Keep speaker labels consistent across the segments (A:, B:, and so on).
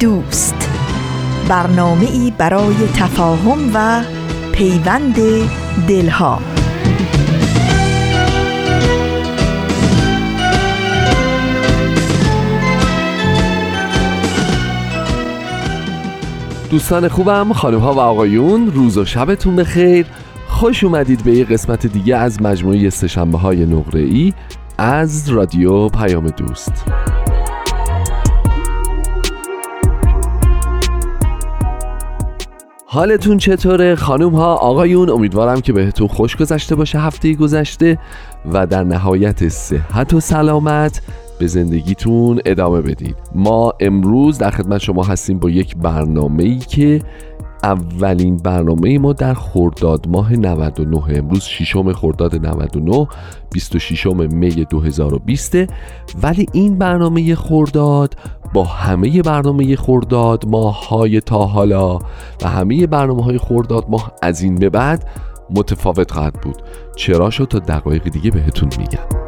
A: دوست. برنامه ای برای تفاهم و پیوند دلها.
B: دوستان خوبم خانم ها و آقایون روز و شبتون بخیر. خوش اومدید به یه قسمت دیگه از مجموعه سشنبه های نقره ای از رادیو پیام دوست. حالتون چطوره؟ خانوم ها آقایون امیدوارم که بهتون خوش گذشته باشه هفته گذشته و در نهایت صحت و سلامت به زندگیتون ادامه بدید. ما امروز در خدمت شما هستیم با یک برنامه ای که اولین برنامه ما در خرداد ماه 99 امروز 6 خرداد 99 26 می 2020 ولی این برنامه خرداد با همه برنامه خورداد ماه های تا حالا و همه برنامه های خورداد ماه از این به بعد متفاوت خواهد بود. چرا شد تا دقایق دیگه بهتون میگم.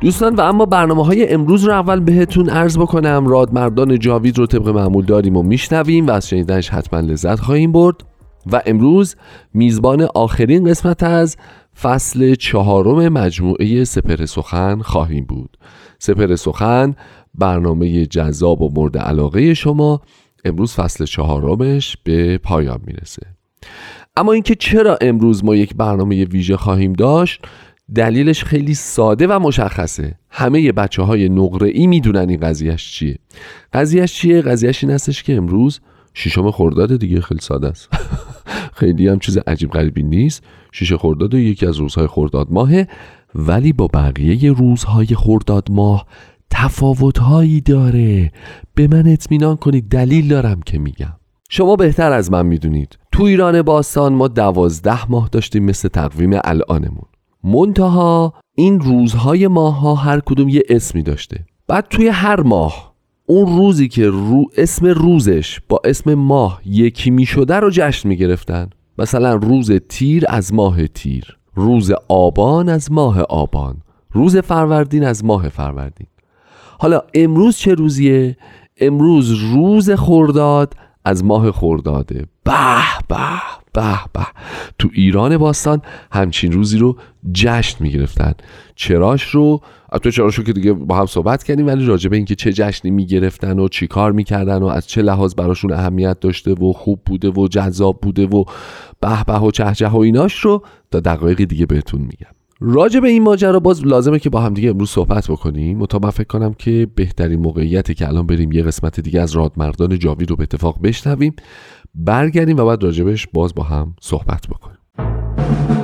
B: دوستان و اما برنامه های امروز رو اول بهتون عرض بکنم. رادمردان جاوید رو طبق معمول داریم و میشنویم و از شنیدنش حتما لذت خواهیم برد. و امروز میزبان آخرین قسمت از فصل چهارم مجموعه سپر سخن خواهیم بود. سپر سخن برنامه جذاب و مورد علاقه شما امروز فصل چهارمش به پایان می‌رسه. اما اینکه چرا امروز ما یک برنامه ویژه خواهیم داشت دلیلش خیلی ساده و مشخصه. همه بچه های نقره ای می‌دونن این قضیهش چیه. قضیهش چیه؟ قضیهش این هستش که امروز ششم خرداد دیگه خیلی ساده است. خیلی هم چیز عجیب غریبی نیست. شیش خرداد یکی از روزهای خرداد ماهه. ولی با بقیه روزهای خرداد ماه تفاوتهایی داره. به من اطمینان کنید دلیل دارم که میگم. شما بهتر از من می‌دونید. تو ایران باستان ما دوازده ماه داشتیم مثل تقویم الانمون. منتها این روزهای ماه ها هر کدوم یه اسمی داشته. بعد توی هر ماه اون روزی که رو اسم روزش با اسم ماه یکی می شده رو جشن می گرفتن مثلا روز تیر از ماه تیر روز آبان از ماه آبان روز فروردین از ماه فروردین. حالا امروز چه روزیه؟ امروز روز خورداد از ماه خورداده به به به به تو ایران باستان همچین روزی رو جشن می‌گرفتن. چراش رو چراش رو که دیگه با هم صحبت کردیم ولی راجع به اینکه چه جشنی می‌گرفتن و چی کار می‌کردن و از چه لحاظ براشون اهمیت داشته و خوب بوده و جذاب بوده و به به و چهچه و ایناش رو تا دقایق دیگه بهتون میگم. راجع به این ماجرا باز لازمه که با هم دیگه امروز صحبت بکنیم. مطابق فکر کنم که بهترین موقعیتی که الان بریم یه قسمت دیگه از رادمردان جاوید رو به اتفاق بشنویم برگردیم و بعد راجبش باز با هم صحبت بکنیم.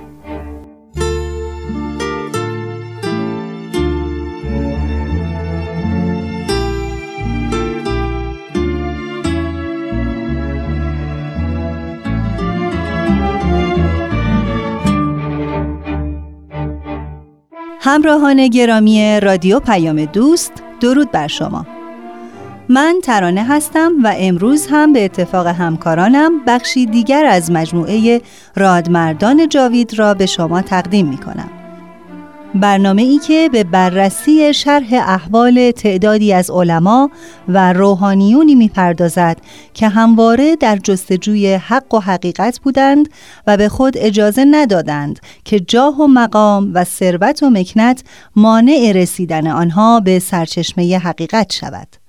A: همراهان گرامی رادیو پیام دوست درود بر شما. من ترانه هستم و امروز هم به اتفاق همکارانم بخشی دیگر از مجموعه رادمردان جاوید را به شما تقدیم می کنم برنامه ای که به بررسی شرح احوال تعدادی از علما و روحانیونی می‌پردازد که همواره در جستجوی حق و حقیقت بودند و به خود اجازه ندادند که جاه و مقام و ثروت و مکنت مانع رسیدن آنها به سرچشمه حقیقت شود.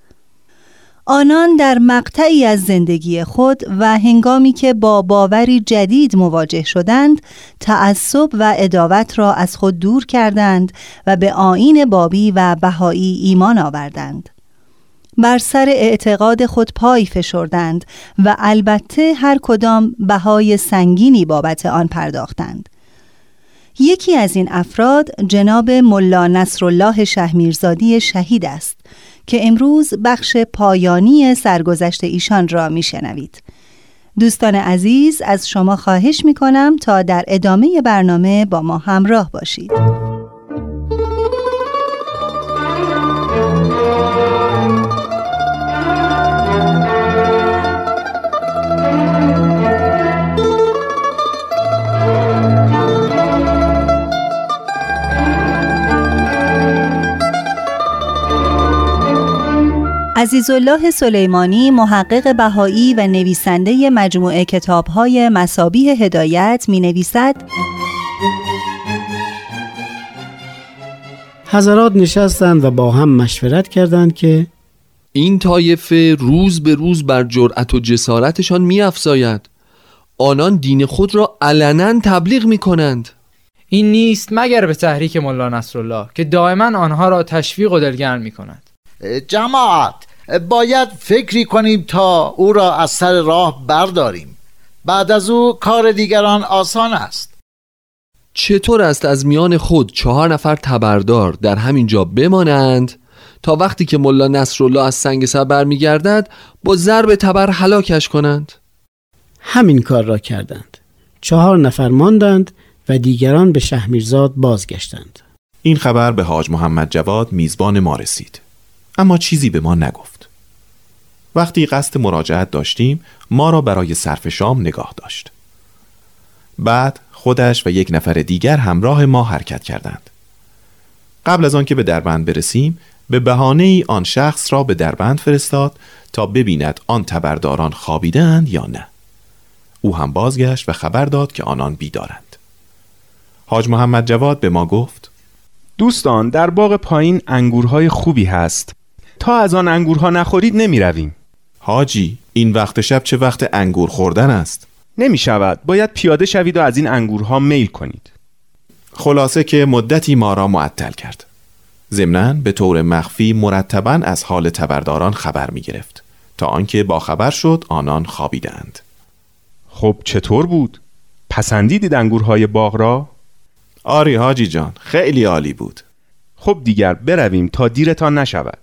A: آنان در مقطعی از زندگی خود و هنگامی که با باوری جدید مواجه شدند تعصب و اداوت را از خود دور کردند و به آین بابی و بهایی ایمان آوردند. بر سر اعتقاد خود پای فشردند و البته هر کدام بهای سنگینی بابت آن پرداختند. یکی از این افراد جناب ملا نصرالله شهمیرزادی شهید است که امروز بخش پایانی سرگذشت ایشان را میشنوید. دوستان عزیز از شما خواهش می کنم تا در ادامه برنامه با ما همراه باشید. عزیزالله سلیمانی محقق بهایی و نویسنده مجموعه کتابهای مسابیه هدایت می نویسد
C: حضرات نشستند و با هم مشورت کردند که
B: این طایفه روز به روز بر جرأت و جسارتشان میافزاید. آنان دین خود را علنا تبلیغ می کنند
D: این نیست مگر به تحریک ملا نصرالله که دائما آنها را تشویق و دلگرم می کند
E: جماعت باید فکری کنیم تا او را از سر راه برداریم. بعد از او کار دیگران آسان است.
B: چطور است از میان خود چهار نفر تبردار در همین جا بمانند؟ تا وقتی که ملا نصرالله از سنگ سر برمیگردد با ضرب تبر هلاکش کنند؟
C: همین کار را کردند. چهار نفر ماندند و دیگران به شهمیرزاد بازگشتند.
F: این خبر به حاج محمد جواد میزبان ما رسید. اما چیزی به ما نگفت. وقتی قصد مراجعت داشتیم ما را برای صرف شام نگاه داشت. بعد خودش و یک نفر دیگر همراه ما حرکت کردند. قبل از آنکه به دربند برسیم به بهانه ای آن شخص را به دربند فرستاد تا ببیند آن تبرداران خوابیدند یا نه. او هم بازگشت و خبر داد که آنان بیدارند. حاج محمد جواد به ما گفت
G: دوستان در باغ پایین انگورهای خوبی هست. تا از آن انگورها نخورید نمی رویم.
F: حاجی این وقت شب چه وقت انگور خوردن است؟
G: نمی شود باید پیاده شوید و از این انگورها میل کنید.
F: خلاصه که مدتی ما را معطل کرد. ضمنا به طور مخفی مرتبا از حال تبرداران خبر می گرفت تا آنکه با خبر شد آنان خوابیدند.
G: خب چطور بود؟ پسندیدید انگورهای باغ را؟
F: آری حاجی جان خیلی عالی بود.
G: خب دیگر برویم تا دیرتان نشود.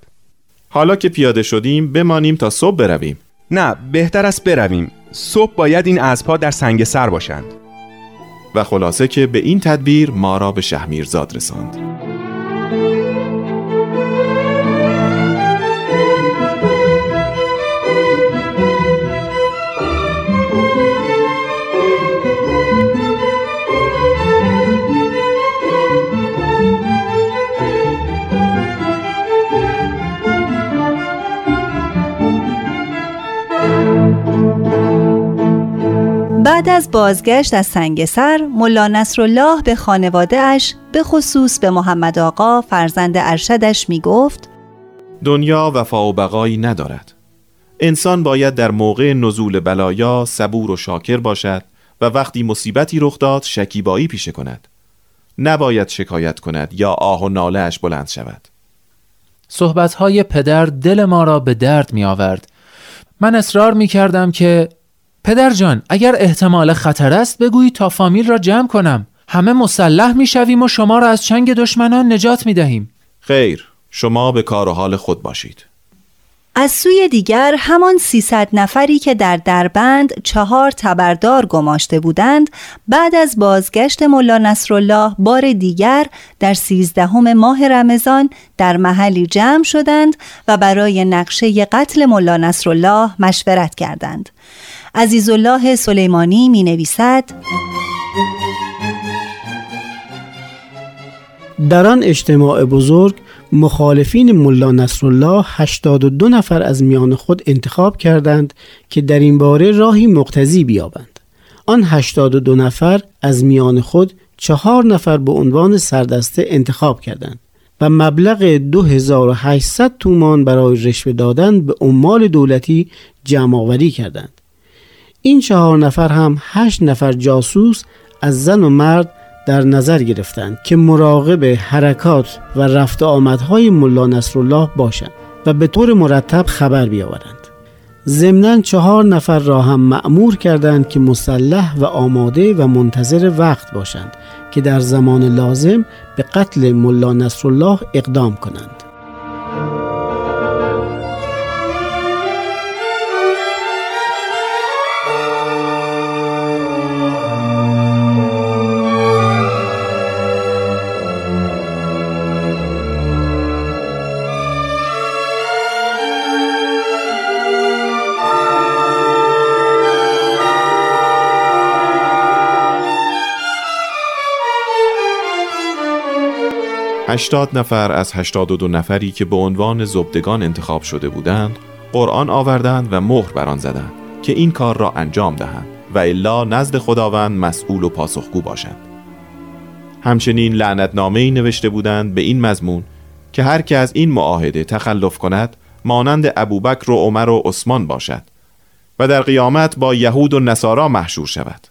F: حالا که پیاده شدیم بمانیم تا صبح برویم.
G: نه بهتر است برویم. صبح باید این اسبها در سنگ سر باشند.
F: و خلاصه که به این تدبیر ما را به شهمیرزاد رساند.
A: بعد از بازگشت از سنگسر ملا نصرالله به خانواده اش به خصوص به محمد آقا فرزند ارشدش می گفت
F: دنیا وفا و بقایی ندارد. انسان باید در موقع نزول بلایا صبور و شاکر باشد و وقتی مصیبتی رخ داد شکیبایی پیشه کند. نباید شکایت کند یا آه و نالهش بلند شود.
D: صحبتهای پدر دل ما را به درد می آورد من اصرار می کردم که پدر جان اگر احتمال خطر است بگویید تا فامیل را جمع کنم. همه مسلح می شویم و شما را از چنگ دشمنان نجات می دهیم
F: خیر شما به کار و حال خود باشید.
A: از سوی دیگر همان 300 نفری که در دربند چهار تبردار گماشته بودند بعد از بازگشت ملا نصرالله بار دیگر در سیزدهم ماه رمضان در محلی جمع شدند و برای نقشه قتل ملا نصرالله مشورت کردند. عزیزالله سلیمانی می نویسد
C: در آن اجتماع بزرگ مخالفین ملا نصرالله 82 نفر از میان خود انتخاب کردند که در این باره راهی مقتضی بیابند. آن 82 نفر از میان خود چهار نفر به عنوان سردسته انتخاب کردند و مبلغ 2800 تومان برای رشوه دادن به عمال دولتی جمع آوری کردند. این چهار نفر هم هشت نفر جاسوس از زن و مرد در نظر گرفتند که مراقب حرکات و رفت آمدهای ملا نصرالله باشند و به طور مرتب خبر بیاورند. ضمنا چهار نفر را هم معمور کردند که مسلح و آماده و منتظر وقت باشند که در زمان لازم به قتل ملا نصرالله اقدام کنند.
F: هشتاد نفر از هشتاد و دو نفری که به عنوان زبدگان انتخاب شده بودند قرآن آوردند و مهر بر آن زدند که این کار را انجام دهند و الا نزد خداوند مسئول و پاسخگو باشند. همچنین لعنتنامه ای نوشته بودند به این مضمون که هر که از این معاهده تخلف کند مانند ابوبکر و عمر و عثمان باشد و در قیامت با یهود و نصارا محشور شود.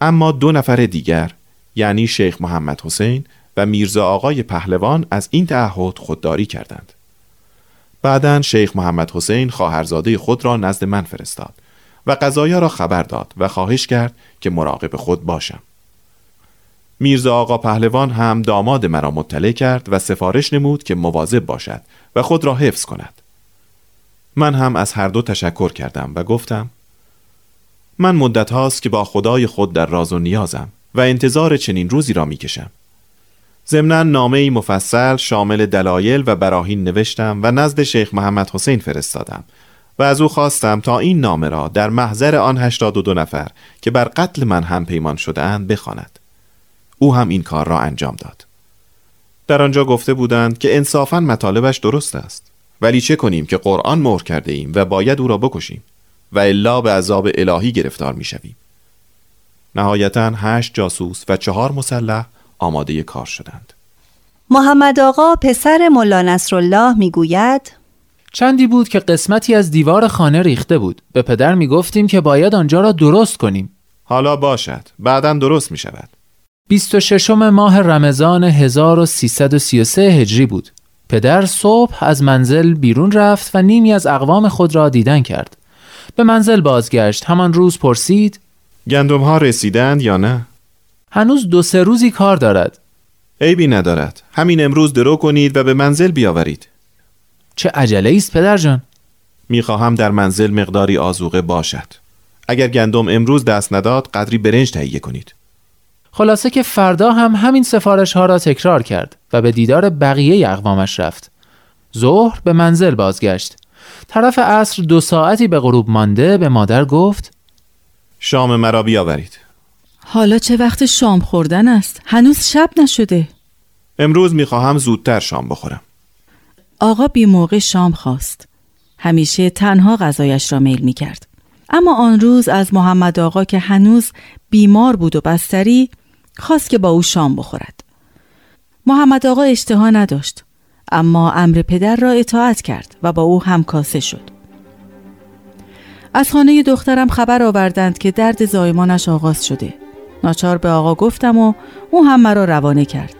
F: اما دو نفر دیگر یعنی شیخ محمد حسین و میرزا آقای پهلوان از این تعهد خودداری کردند. بعدا شیخ محمد حسین خواهرزاده خود را نزد من فرستاد و قضایا را خبر داد و خواهش کرد که مراقب خود باشم. میرزا آقا پهلوان هم داماد مرا مطلع کرد و سفارش نمود که مواظب باشد و خود را حفظ کند. من هم از هر دو تشکر کردم و گفتم من مدت هاست که با خدای خود در راز و نیازم و انتظار چنین روزی را می کشم. ضمنا نامه مفصل شامل دلایل و براهین نوشتم و نزد شیخ محمد حسین فرستادم و از او خواستم تا این نامه را در محضر آن 82 نفر که بر قتل من هم پیمان شده اند بخواند. او هم این کار را انجام داد. در آنجا گفته بودند که انصافا مطالبش درست است ولی چه کنیم که قرآن مهر کرده ایم و باید او را بکشیم و الا به عذاب الهی گرفتار می شویم. نهایتا هشت جاسوس و چهار مسلح آماده کار شدند.
A: محمد آقا پسر ملا نصرالله می‌گوید
D: چندی بود که قسمتی از دیوار خانه ریخته بود. به پدر می‌گفتیم که باید آنجا را درست کنیم.
F: حالا باشد. بعدا درست می شود
D: 26 ماه رمضان 1333 هجری بود. پدر صبح از منزل بیرون رفت و نیمی از اقوام خود را دیدن کرد. به منزل بازگشت. همان روز پرسید
F: گندم ها رسیدند یا نه؟
D: هنوز دو سه روزی کار دارد.
F: عیبی ندارد. همین امروز درو کنید و به منزل بیاورید.
D: چه عجله است پدر جان؟
F: می‌خواهم در منزل مقداری آزوقه باشد. اگر گندم امروز دست نداد قدری برنج تهیه کنید.
D: خلاصه که فردا هم همین سفارش ها را تکرار کرد و به دیدار بقیه اقوامش رفت. ظهر به منزل بازگشت. طرف عصر دو ساعتی به غروب مانده به مادر گفت
F: شام مرا بیاورید.
H: حالا چه وقت شام خوردن است؟ هنوز شب نشده
F: امروز می‌خواهم زودتر شام بخورم
H: آقا بی موقع شام خواست همیشه تنها غذایش را میل می کرد. اما آن روز از محمد آقا که هنوز بیمار بود و بستری خواست که با او شام بخورد. محمد آقا اشتها نداشت اما امر پدر را اطاعت کرد و با او همکاسه شد. از خانه دخترم خبر آوردند که درد زایمانش آغاز شده. ناچار به آقا گفتم و او هم مرا روانه کرد.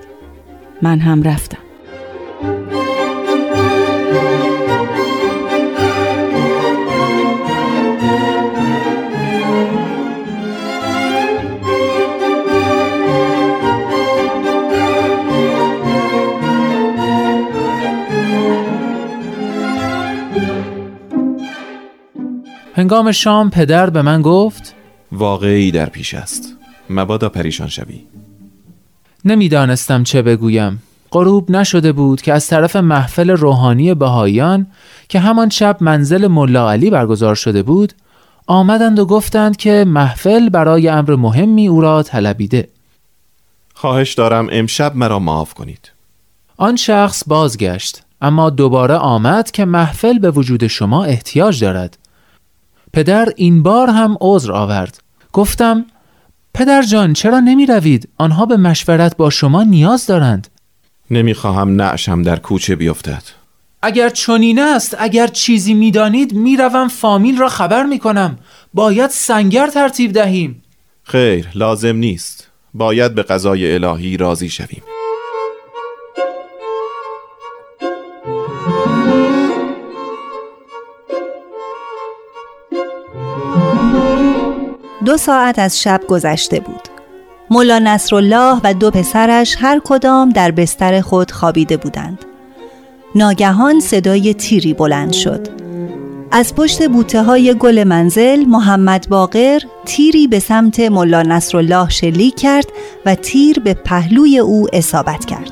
H: من هم رفتم.
D: هنگام شام پدر به من گفت
F: واقعی در پیش است مبادا پریشان شوی.
D: نمی‌دانستم چه بگویم. غروب نشده بود که از طرف محفل روحانی بهاییان که همان شب منزل ملا علی برگزار شده بود آمدند و گفتند که محفل برای امر مهمی او را طلبیده.
F: خواهش دارم امشب مرا معاف کنید.
D: آن شخص بازگشت اما دوباره آمد که محفل به وجود شما احتیاج دارد. پدر این بار هم عذر آورد. گفتم پدر جان چرا نمی روید؟ آنها به مشورت با شما نیاز دارند.
F: نمی‌خواهم نعشم در کوچه بیفتد.
D: اگر چنین است اگر چیزی می‌دانید می‌روم فامیل را خبر می‌کنم. باید سنگر ترتیب دهیم.
F: خیر لازم نیست. باید به قضای الهی راضی شویم.
A: دو ساعت از شب گذشته بود. ملا نصرالله و دو پسرش هر کدام در بستر خود خوابیده بودند. ناگهان صدای تیری بلند شد. از پشت بوته های گل منزل محمد باقر تیری به سمت ملا نصرالله شلیک کرد و تیر به پهلوی او اصابت کرد.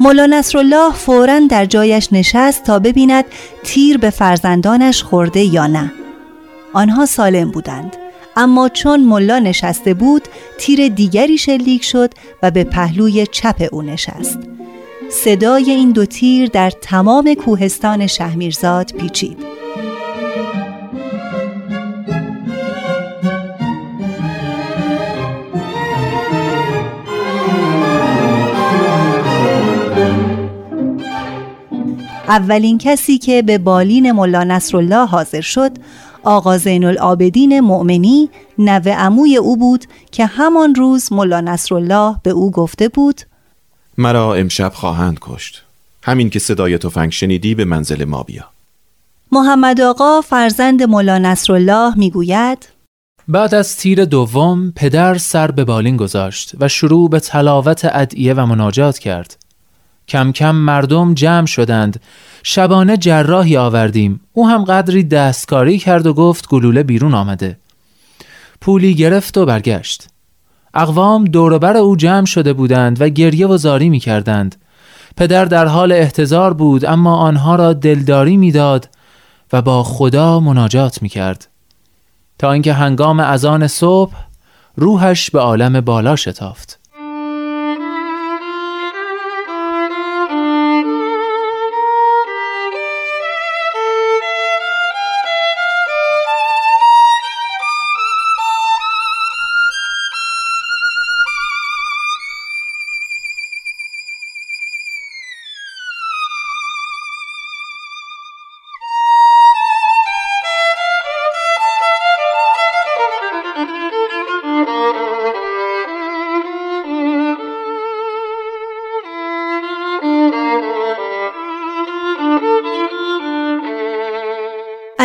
A: ملا نصرالله فورا در جایش نشست تا ببیند تیر به فرزندانش خورده یا نه. آنها سالم بودند. اما چون ملا نشسته بود تیر دیگری شلیک شد و به پهلوی چپ او نشست. صدای این دو تیر در تمام کوهستان شهمیرزاد پیچید. اولین کسی که به بالین ملا نصرالله حاضر شد آقا زین العابدین مؤمنی نوه عموی او بود که همان روز ملا نصرالله به او گفته بود
F: مرا امشب خواهند کشت. همین که صدای تفنگ شنیدی به منزل ما بیا.
A: محمد آقا فرزند ملا نصرالله می‌گوید
D: بعد از تیر دوم پدر سر به بالین گذاشت و شروع به تلاوت ادعیه و مناجات کرد. کم کم مردم جمع شدند. شبانه جراحی آوردیم. او هم قدری دستکاری کرد و گفت گلوله بیرون آمده. پولی گرفت و برگشت. اقوام دوروبر او جمع شده بودند و گریه و زاری می کردند پدر در حال احتضار بود اما آنها را دلداری می‌داد و با خدا مناجات می کرد تا اینکه هنگام اذان صبح روحش به عالم بالا شتافت.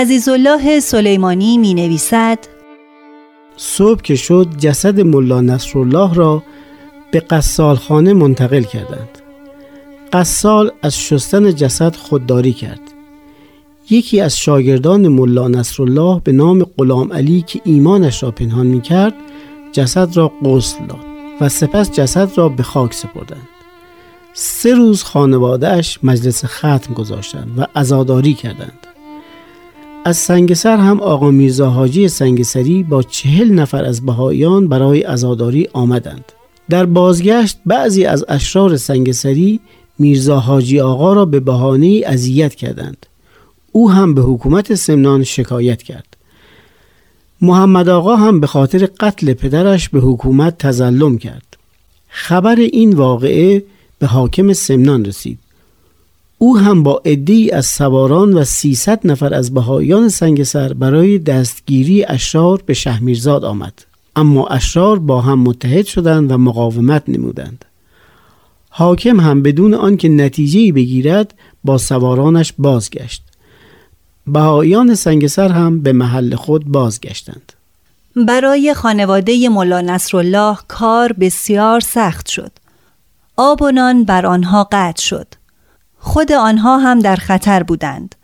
A: عزیزالله سلیمانی می نویسد
C: صبح که شد جسد ملا نصرالله را به قصال خانه منتقل کردند. قصال از شستن جسد خودداری کرد. یکی از شاگردان ملا نصرالله به نام غلام علی که ایمانش را پنهان می کرد جسد را غسل داد و سپس جسد را به خاک سپردند. سه روز خانوادهش مجلس ختم گذاشتند و عزاداری کردند. از سنگسر هم آقا میرزا حاجی سنگسری با چهل نفر از بهاییان برای ازاداری آمدند. در بازگشت بعضی از اشرار سنگسری میرزا حاجی آقا را به بهانه اذیت کردند. او هم به حکومت سمنان شکایت کرد. محمد آقا هم به خاطر قتل پدرش به حکومت تظلم کرد. خبر این واقعه به حاکم سمنان رسید. او هم با عدهای از سواران و 300 نفر از بهایان سنگسر برای دستگیری اشرار به شهمیرزاد آمد. اما اشرار با هم متحد شدند و مقاومت نمودند. حاکم هم بدون آنکه نتیجه بگیرد با سوارانش بازگشت. بهایان سنگسر هم به محل خود بازگشتند.
A: برای خانواده ملا نصرالله کار بسیار سخت شد. آب و نان بر آنها قطع شد. خود آنها هم در خطر بودند.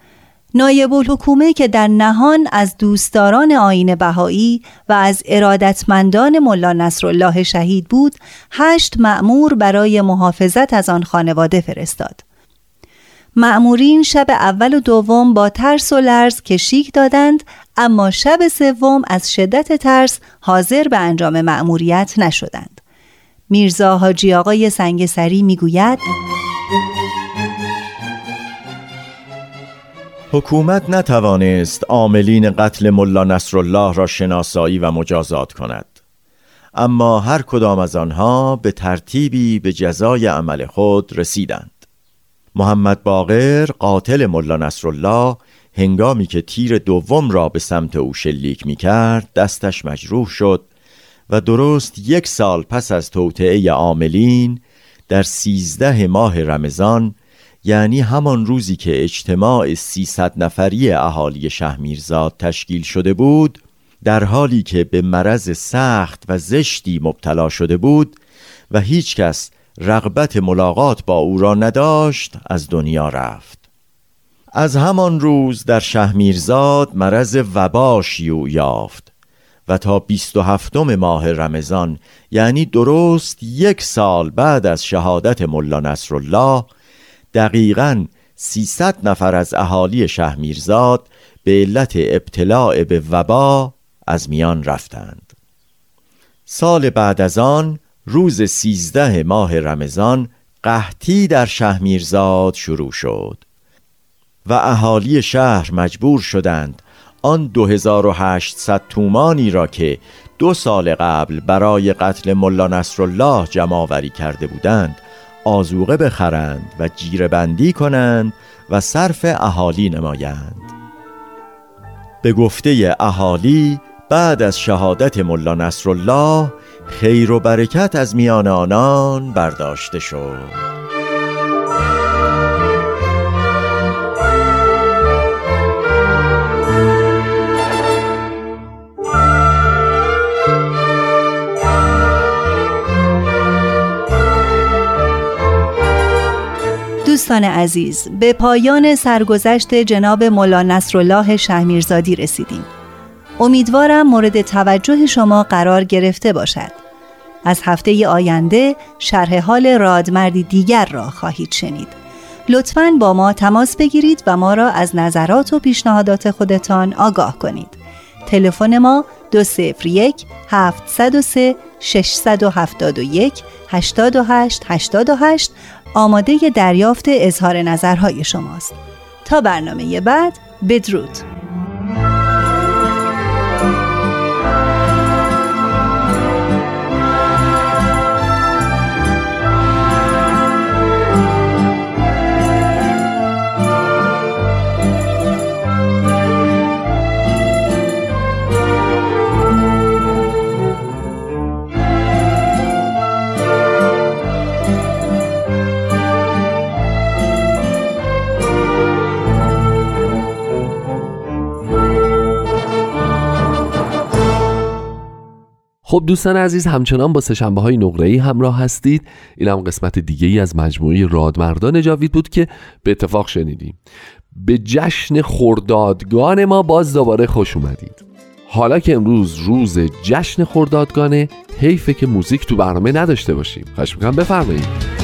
A: نایب الحکومه که در نهان از دوستداران آین بهایی و از ارادتمندان ملا نصرالله شهید بود هشت مأمور برای محافظت از آن خانواده فرستاد. مأمورین شب اول و دوم با ترس و لرز کشیک دادند اما شب سوم از شدت ترس حاضر به انجام مأموریت نشدند. میرزا حاجی آقای سنگسری می‌گوید
I: حکومت نتوانست عاملین قتل ملا نصرالله را شناسایی و مجازات کند. اما هر کدام از آنها به ترتیبی به جزای عمل خود رسیدند. محمد باقر قاتل ملا نصرالله هنگامی که تیر دوم را به سمت او شلیک می کرد دستش مجروح شد و درست یک سال پس از توطعه عاملین در سیزده ماه رمضان یعنی همان روزی که اجتماع 300 نفری اهالی شهمیرزاد تشکیل شده بود در حالی که به مرض سخت و زشتی مبتلا شده بود و هیچ کس رغبت ملاقات با او را نداشت از دنیا رفت. از همان روز در شهمیرزاد مرض وبا شیوع یافت و تا 27 ماه رمضان یعنی درست یک سال بعد از شهادت ملا نصرالله دقیقا 300 نفر از اهالی شهمیرزاد به علت ابتلاع به وبا از میان رفتند. سال بعد از آن روز سیزده ماه رمضان قحطی در شهمیرزاد شروع شد و اهالی شهر مجبور شدند آن 2800 تومانی را که دو سال قبل برای قتل ملا نصرالله جمع کرده بودند آزوقه بخرند و جیره بندی کنند و صرف اهالی نمایند. به گفته اهالی بعد از شهادت ملا نصرالله خیر و برکت از میان آنان برداشته شد.
A: دوستان عزیز به پایان سرگذشت جناب مولا نصرالله شهمیرزادی رسیدیم. امیدوارم مورد توجه شما قرار گرفته باشد. از هفته آینده شرح حال رادمردی دیگر را خواهید شنید. لطفاً با ما تماس بگیرید و ما را از نظرات و پیشنهادات خودتان آگاه کنید. تلفن ما 201 703 671 828 آماده دریافت اظهار نظرهای شماست. تا برنامه بعد بدرود.
B: خب دوستان عزیز همچنان با سشنبه های نقره ای همراه هستید. این هم قسمت دیگه ای از مجموعه رادمردان جاوید بود که به اتفاق شنیدیم. به جشن خردادگان ما باز دوباره خوش اومدید. حالا که امروز روز جشن خردادگانه حیفه که موزیک تو برنامه نداشته باشیم. خواهش می‌کنم بفرمایید.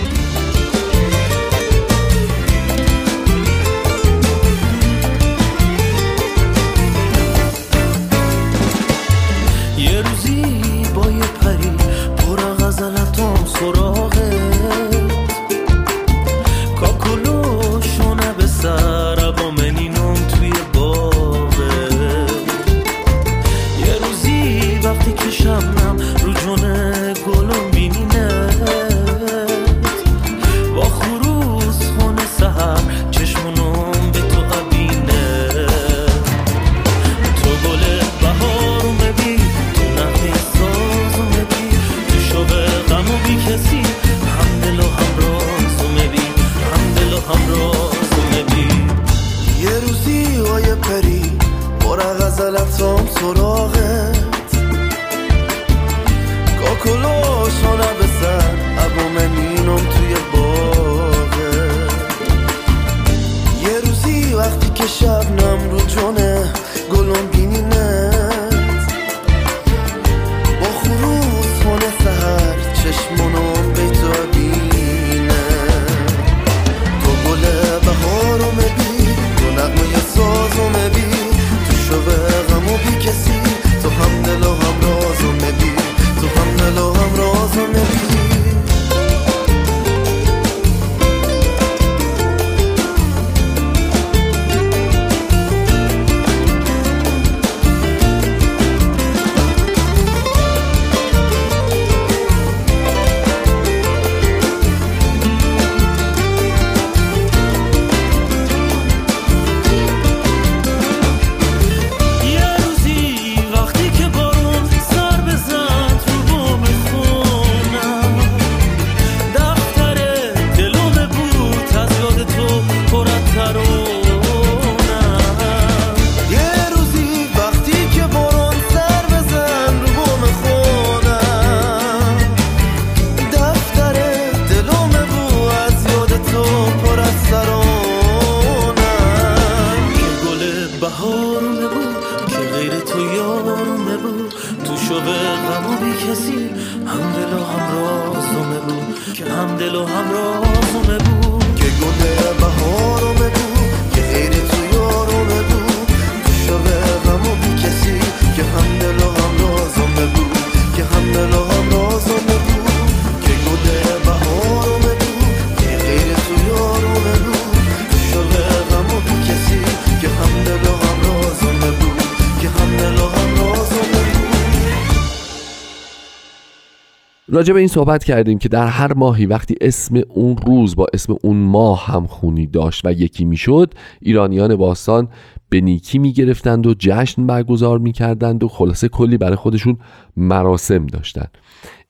B: راجع به این صحبت کردیم که در هر ماهی وقتی اسم اون روز با اسم اون ماه هم خونی داشت و یکی می‌شد ایرانیان باستان به نیکی می‌گرفتند و جشن برگزار می‌کردند و خلاصه کلی برای خودشون مراسم داشتند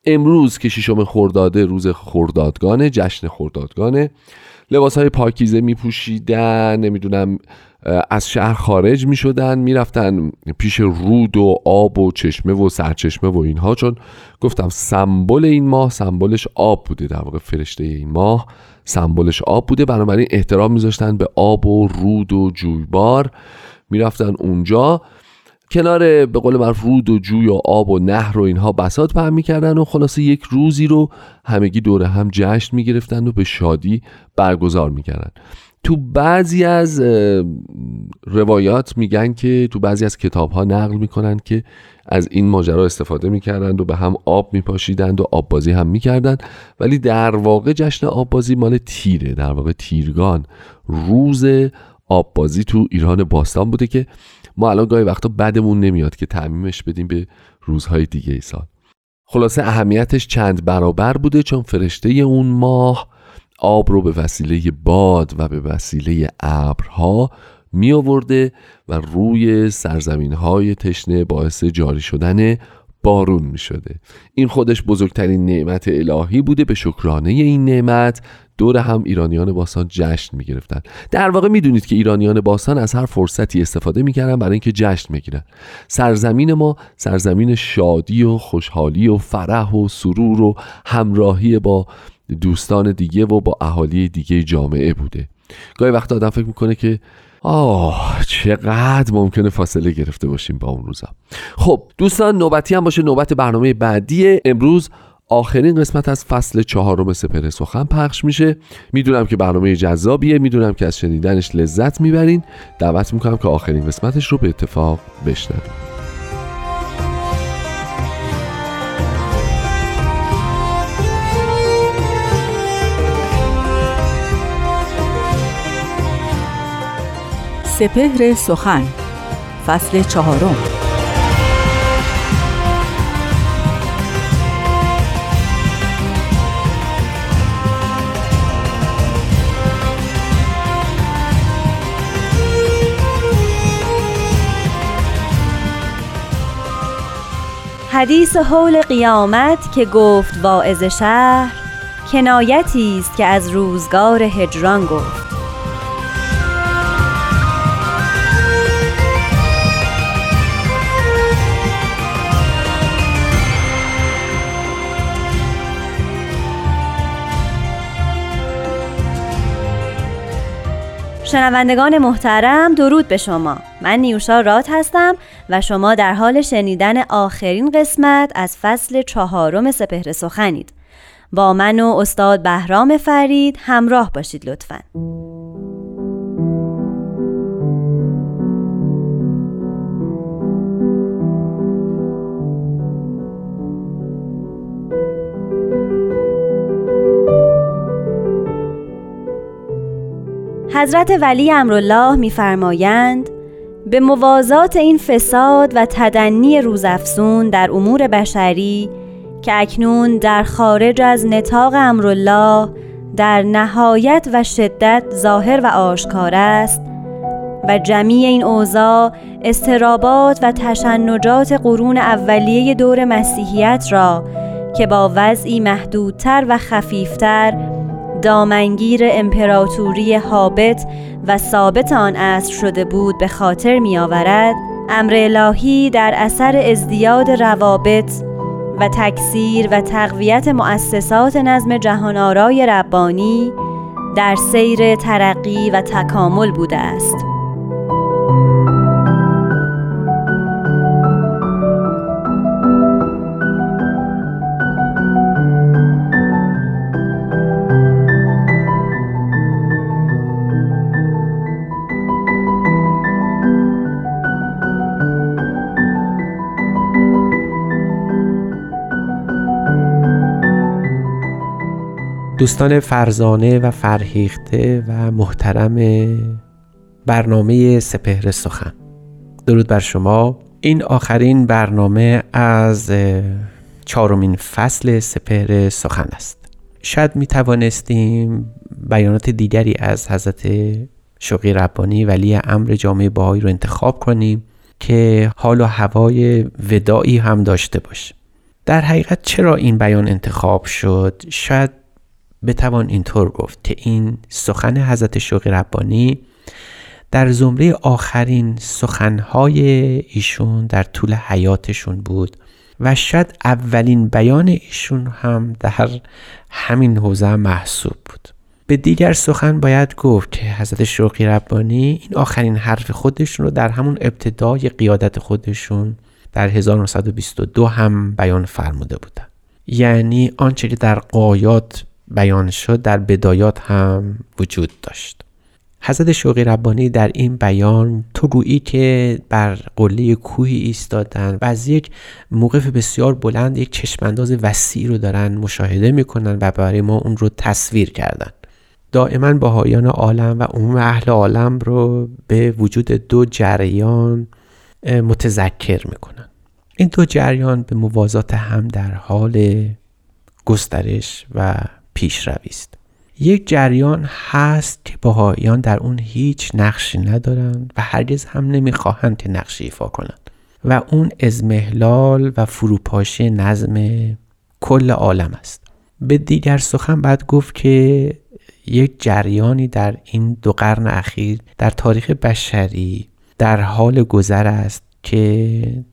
B: امروز که ششم خرداده روز خردادگانه جشن خردادگانه لباس های پاکیزه می پوشیدن نمی‌دونم از شهر خارج می شدن می رفتن پیش رود و آب و چشمه و سرچشمه و اینها چون گفتم سمبل این ماه سمبلش آب بوده در واقع فرشته این ماه سمبلش آب بوده. بنابراین احترام میذاشتن به آب و رود و جویبار. می‌رفتن اونجا. کنار به قول معروف رود و جوی و آب و نهر و اینها بسات پهن می‌کردن و خلاصه یک روزی رو همگی دور هم جشن می‌گرفتن و به شادی برگزار می‌کردن. تو بعضی از روایات میگن که تو بعضی از کتاب ها نقل می‌کنن که از این ماجرا استفاده می‌کردند و به هم آب میپاشیدند و آب بازی هم می‌کردند. ولی در واقع جشن آب بازی مال تیره در واقع تیرگان. روز آب بازی تو ایران باستان بوده که ما الان گاهی وقتا بدمون نمیاد که تعمیمش بدیم به روزهای دیگه ای سال. خلاصه اهمیتش چند برابر بوده چون فرشته اون ماه آب رو به وسیله باد و به وسیله ابرها می آورده و روی سرزمین های تشنه باعث جاری شدن بارون می شده این خودش بزرگترین نعمت الهی بوده. به شکرانه این نعمت دور هم ایرانیان باستان جشن می گرفتن در واقع می دونید که ایرانیان باستان از هر فرصتی استفاده می کردن برای اینکه جشن گیرن سرزمین ما سرزمین شادی و خوشحالی و فرح و سرور و همراهی با دوستان دیگه و با اهالی دیگه جامعه بوده. گاهی وقت آدم فکر می‌کنه که آه چقدر ممکنه فاصله گرفته باشیم با اون روزا. خب دوستان نوبتی هم باشه. نوبت برنامه بعدی امروز. آخرین قسمت از فصل چهارم سپر سخن پخش میشه. می‌دونم که برنامه جذابیه. می‌دونم که از شنیدنش لذت می‌برین. دعوت می‌کنم که آخرین قسمتش رو به اتفاق بشنوید
H: سپهر سخن فصل چهارم.
J: حدیث حول قیامت که گفت واعظ شهر کنایتی است که از روزگار هجران گفت. شنوندگان محترم درود به شما. من نیوشا رات هستم و شما در حال شنیدن آخرین قسمت از فصل چهارم سپهر سخنید. با من و استاد بهرام فرید همراه باشید لطفاً. حضرت ولی امرالله میفرمایند به موازات این فساد و تدنی روزافزون در امور بشری که اکنون در خارج از نطاق امرالله در نهایت و شدت ظاهر و آشکار است و جمیع این اوضاع استرابات و تشنجات قرون اولیه دور مسیحیت را که با وضعی محدودتر و خفیفتر دامنگیر امپراتوری حابت و ثابت آن عصر شده بود به خاطر می آورد امر الهی در اثر ازدیاد روابط و تکثیر و تقویت مؤسسات نظم جهان آرای ربانی در سیر ترقی و تکامل بوده است.
K: دوستان فرزانه و فرهیخته و محترم برنامه سپهر سخن. درود بر شما. این آخرین برنامه از چهارمین فصل سپهر سخن است. شاید می توانستیم بیانات دیگری از حضرت شوقی ربانی ولی امر جامعه باهایی رو انتخاب کنیم که حال و هوای ودایی هم داشته باشه. در حقیقت چرا این بیان انتخاب شد؟ شاید بتوان اینطور گفت که این سخن حضرت شوقی ربانی در زمره آخرین سخنهای ایشون در طول حیاتشون بود و شاید اولین بیان ایشون هم در همین حوزه محسوب بود. به دیگر سخن باید گفت که حضرت شوقی ربانی این آخرین حرف خودشون رو در همون ابتدای قیادت خودشون در 1922 هم بیان فرموده بودن یعنی آنچه که در قایات بیان شد در بدایات هم وجود داشت. حضرت شوقی ربانی در این بیان تو گویی که بر قله کوهی ایستادن و از یک موقف بسیار بلند یک چشمانداز وسیع رو دارن مشاهده می‌کنن و برای ما اون رو تصویر کردن. دائما باهایان عالم و عموم اهل عالم رو به وجود دو جریان متذکر می‌کنن. این دو جریان به موازات هم در حال گسترش و پیشروی است. یک جریان هست که باهایان در اون هیچ نقشی ندارند و هرگز هم نمی‌خواهند که نقشی ایفا کنند. و اون ازمهلال و فروپاشی نظم کل عالم است. به دیگر سخن بعد گفت که یک جریانی در این دو قرن اخیر در تاریخ بشری در حال گذر است که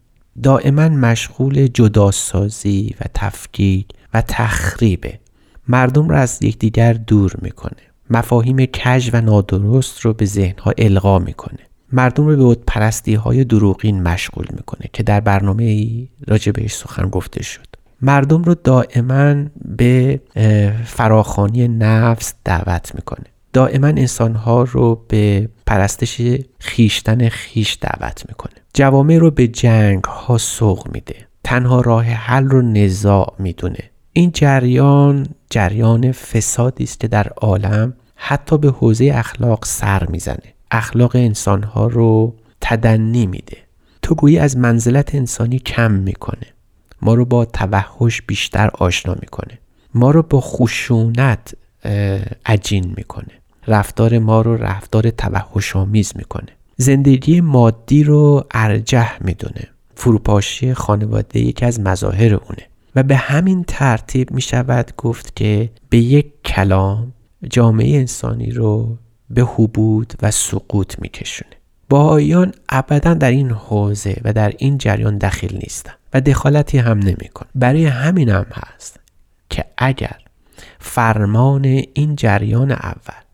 K: دائما مشغول جداسازی و تفکیک و تخریبه مردم را از یکدیگر دور می‌کنه. مفاهیم کج و نادرست رو به ذهنها القا می‌کنه. مردم رو به بود پرستی های دروغین مشغول می‌کنه که در برنامه ای راجع بهش سخن گفته شد. مردم رو دائما به فراخانی نفس دعوت می‌کنه. دائما انسانها رو به پرستش خیشتن خیش دعوت می‌کنه. جوامع رو به جنگ ها سوق میده. تنها راه حل رو نزاع می‌دونه. این جریان جریان فسادی است که در عالم حتی به حوزه اخلاق سر می‌زنه. اخلاق انسانها رو تدنی میده. تو گویی از منزلت انسانی کم می‌کنه. ما رو با توحش بیشتر آشنا می‌کنه. ما رو با خشونت عجین می‌کنه. رفتار ما رو رفتار توحش آمیز می‌کنه. زندگی مادی رو ارجح می‌دونه. فروپاشی خانواده یکی از مظاهر اونه. و به همین ترتیب می شود گفت که به یک کلام جامعه انسانی رو به حبود و سقوط می کشونه باهایان ابدا در این حوزه و در این جریان دخیل نیستن و دخالتی هم نمیکن برای همین هم هست که اگر فرمان این جریان اول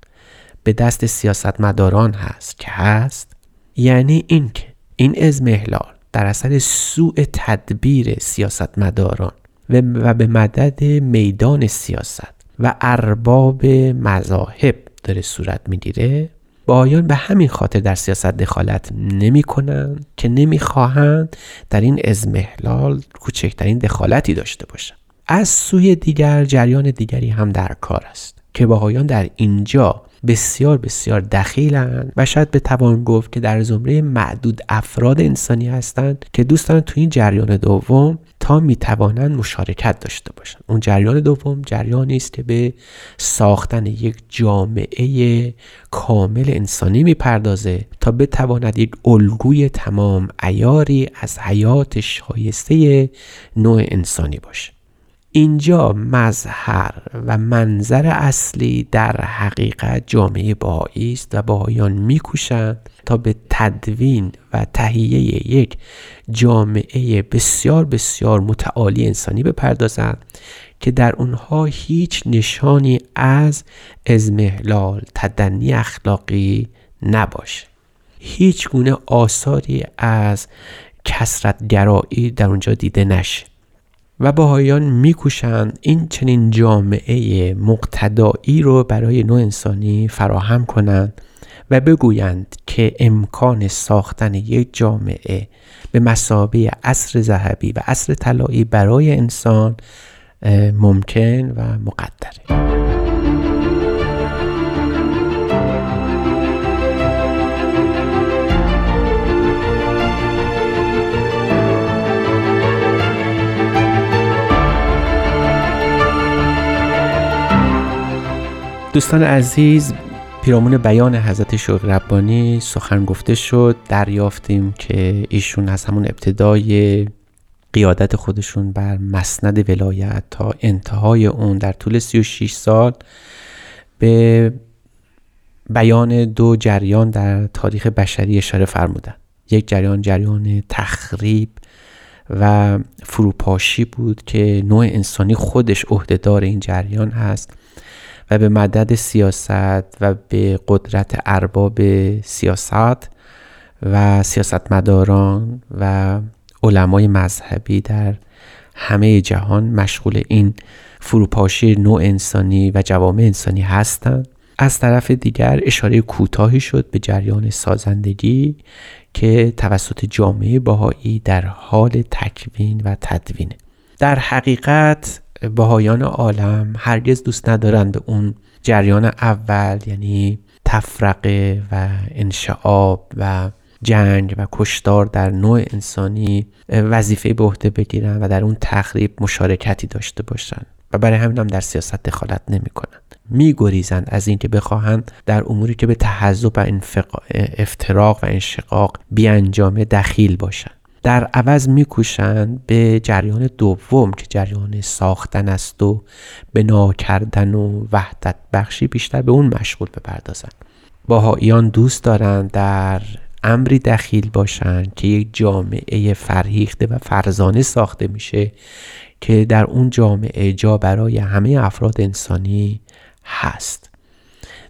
K: به دست سیاستمداران هست که هست یعنی اینکه این ازمهلال در اثر سوء تدبیر سیاستمداران و به مدد میدان سیاست و ارباب مذاهب داره صورت می‌گیره. بایان به همین خاطر در سیاست دخالت نمی کنند که نمی‌خواهند در این ازمهلال کوچکترین دخالتی داشته باشند از سوی دیگر جریان دیگری هم در کار است که باهایان در اینجا بسیار بسیار دخیلند و شاید به توان گفت که در زمره معدود افراد انسانی هستند که دوست دارن تو این جریان دوم تا می‌توانند مشارکت داشته باشند. اون جریان دوم جریانی است که به ساختن یک جامعه کامل انسانی می‌پردازه تا بتواند یک الگوی تمام ایاری از حیات شایسته نوع انسانی باشه. اینجا مظهر و منظر اصلی در حقیقت جامعه باهایی است و باهایان میکوشند تا به تدوین و تهیه یک جامعه بسیار بسیار متعالی انسانی بپردازند که در اونها هیچ نشانی از ازمهلال تدنی اخلاقی نباشه. هیچ گونه آثاری از کسرت گرایی در اونجا دیده نشه. و باهایان میکوشند این چنین جامعه مقتدایی رو برای نوع انسانی فراهم کنند و بگویند که امکان ساختن یک جامعه به مسابه عصر ذهبی و عصر طلایی برای انسان ممکن و مقدره. دوستان عزیز پیرامون بیان حضرت شوق ربانی سخن گفته شد. دریافتیم که ایشون از همون ابتدای قیادت خودشون بر مسند ولایت تا انتهای اون در طول 36 سال به بیان دو جریان در تاریخ بشری اشاره فرمودن. یک جریان جریان تخریب و فروپاشی بود که نوع انسانی خودش عهدهدار این جریان هست. و به مدد سیاست و به قدرت ارباب سیاست و سیاستمداران و علمای مذهبی در همه جهان مشغول این فروپاشی نوع انسانی و جوامع انسانی هستند. از طرف دیگر اشاره کوتاهی شد به جریان سازندگی که توسط جامعه باهایی در حال تکوین و تدوینه در حقیقت باهایان عالم هرگز دوست ندارند به اون جریان اول یعنی تفرقه و انشعاب و جنگ و کشتار در نوع انسانی وظیفه به عهده بگیرن و در اون تخریب مشارکتی داشته باشند و برای همین هم در سیاست دخالت نمی کنند می گریزند از اینکه بخواهند در اموری که به تحذب و افتراق و انشقاق بیانجامه دخیل باشند در عوض میکوشند به جریان دوم که جریان ساختن است و بنا کردن و وحدت بخشی بیشتر به اون مشغول بپردازند باهاییان دوست دارند در امری دخیل باشند که یک جامعه فرهیخته و فرزانه ساخته میشه که در اون جامعه جا برای همه افراد انسانی هست.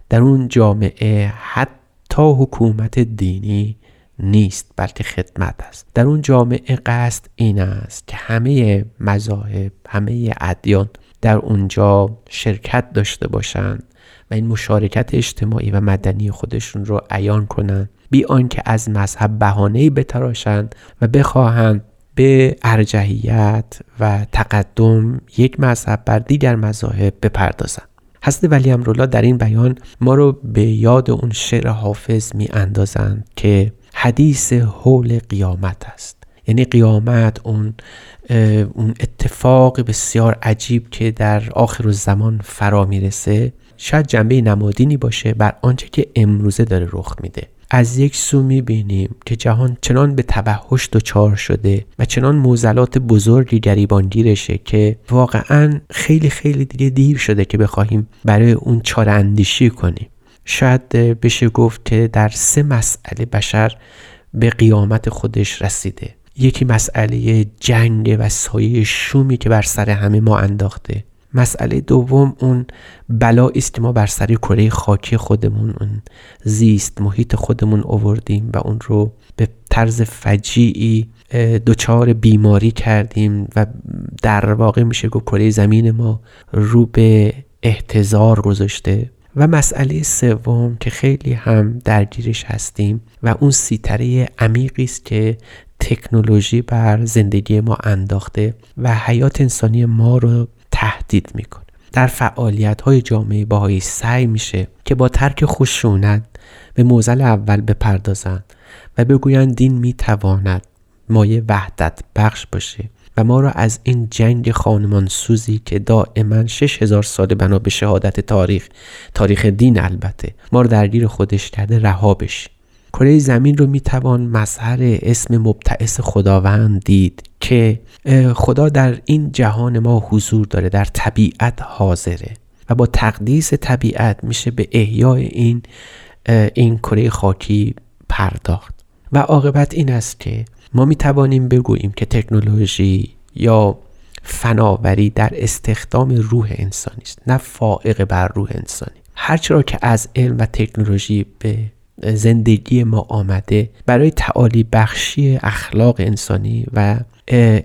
K: در اون جامعه حتی حکومت دینی نیست بلکه خدمت است. در اون جامعه قصد این است که همه مذاهب همه ادیان در اونجا شرکت داشته باشند و این مشارکت اجتماعی و مدنی خودشون رو عیان کنند. بی آنکه از مذهب بهانه‌ای بتراشند و بخواهند به ارجحیت و تقدم یک مذهب بر دیگر مذاهب بپردازند. حضرت ولی امرولا در این بیان ما رو به یاد اون شعر حافظ می اندازند که حدیث حول قیامت است. یعنی قیامت اون اون اتفاق بسیار عجیب که در آخر زمان فرا می‌رسه. شاید جنبه نمادینی باشه بر آنچه که امروزه داره رخ میده. از یک سو می‌بینیم که جهان چنان به توحش دچار شده و چنان موزلات بزرگی گریبانگیرشه که واقعا خیلی خیلی دیگه دیر شده که بخواهیم برای اون چاره اندیشی کنیم. شاید بشه گفت که در سه مسئله بشر به قیامت خودش رسیده. یکی مسئله جنگ و سایه شومی که بر سر همه ما انداخته. مسئله دوم اون بلا است ما بر سر کره خاکی خودمون اون زیست محیط خودمون اووردیم و اون رو به طرز فجیعی دچار بیماری کردیم و در واقع میشه گفت کره زمین ما رو به احتضار گذاشته. و مسئله سوم که خیلی هم درگیرش هستیم و اون سیطره عمیقی است که تکنولوژی بر زندگی ما انداخته و حیات انسانی ما رو تهدید می‌کنه. در فعالیت های جامعه باهایی سعی میشه که با ترک خشونت به موزل اول بپردازند و بگویند دین می‌تواند مایه وحدت بخش باشه. و ما را از این جنگ خانمان سوزی که دائما شش هزار سال بنا به شهادت تاریخ تاریخ دین البته ما را درگیر خودش کرده رها بشیم کره زمین رو می‌توان مظهر اسم مبتعث خداوند دید که خدا در این جهان ما حضور داره در طبیعت حاضره و با تقدیس طبیعت میشه به احیای این این کره خاکی پرداخت. و عاقبت این است که ما می توانیم بگوییم که تکنولوژی یا فناوری در استخدام روح انسانی است نه فائق بر روح انسانی. هرچرا که از علم و تکنولوژی به زندگی ما آمده برای تعالی بخشی اخلاق انسانی و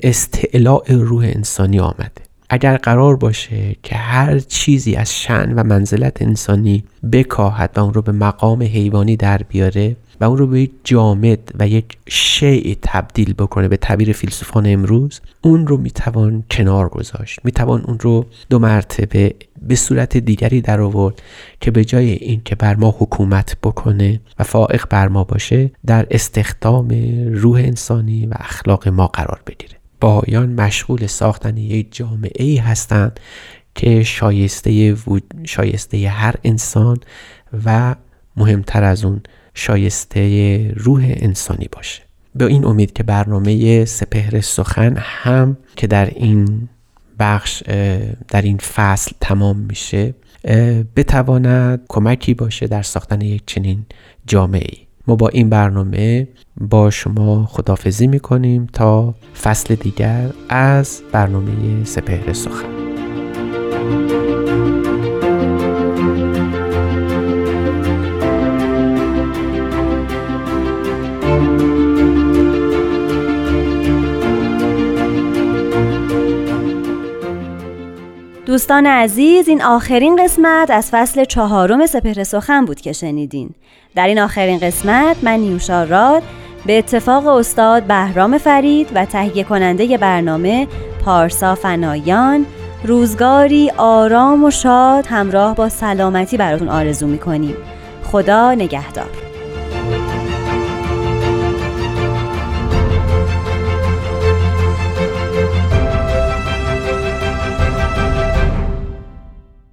K: استعلاء روح انسانی آمده. اگر قرار باشه که هر چیزی از شن و منزلت انسانی بکاهد و اون رو به مقام حیوانی در بیاره و اون رو به یک جامد و یک شیء تبدیل بکنه به تعبیر فیلسوفان امروز اون رو می‌توان کنار گذاشت. می‌توان اون رو دو مرتبه به صورت دیگری در آورد که به جای این که بر ما حکومت بکنه و فائق بر ما باشه در استخدام روح انسانی و اخلاق ما قرار بگیره. باهایان مشغول ساختن یک جامعه ای هستند که شایسته, شایسته هر انسان و مهمتر از اون شایسته روح انسانی باشه. به این امید که برنامه سپهر سخن هم که در این بخش در این فصل تمام میشه بتواند کمکی باشه در ساختن یک چنین جامعه ای ما با این برنامه با شما خدافزی می‌کنیم تا فصل دیگر از برنامه سپهر سخن.
J: دوستان عزیز این آخرین قسمت از فصل چهارم سپهر سخن بود که شنیدین. در این آخرین قسمت من نیوشا راد به اتفاق استاد بهرام فرید و تهیه کننده برنامه پارسا فنایان روزگاری آرام و شاد همراه با سلامتی براتون آرزو می‌کنیم. خدا نگهدار.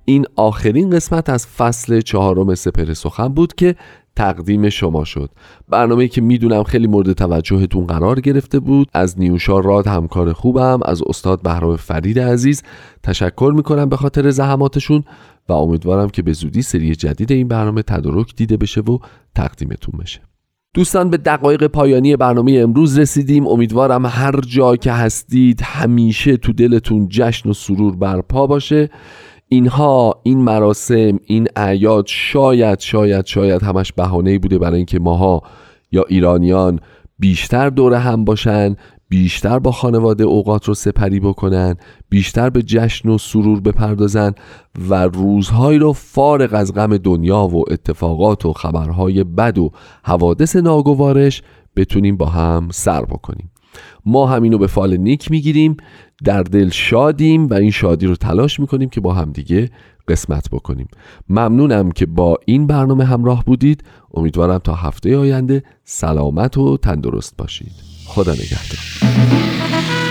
B: این آخرین قسمت از فصل چهارم سپر سخن بود که تقدیم شما شد. برنامه که می‌دونم خیلی مورد توجهتون قرار گرفته بود. از نیوشا راد همکار خوبم از استاد بهرام فرید عزیز تشکر می‌کنم به خاطر زحماتشون و امیدوارم که به زودی سری جدید این برنامه تدارک دیده بشه و تقدیمتون بشه. دوستان به دقایق پایانی برنامه امروز رسیدیم. امیدوارم هر جا که هستید همیشه تو دلتون جشن و سرور برپا باشه. اینها این مراسم این اعیاد شاید شاید شاید همش بهانه‌ای بوده برای اینکه ماها یا ایرانیان بیشتر دور هم باشن بیشتر با خانواده اوقات رو سپری بکنن بیشتر به جشن و سرور بپردازن و روزهایی رو فارغ از غم دنیا و اتفاقات و خبرهای بد و حوادث ناگوارش بتونیم با هم سر بکنیم. ما همینو به فال نیک می‌گیریم در دل شادیم و این شادی رو تلاش می‌کنیم که با همدیگه قسمت بکنیم. ممنونم که با این برنامه همراه بودید. امیدوارم تا هفته آینده سلامت و تندرست باشید. خدا نگهدار.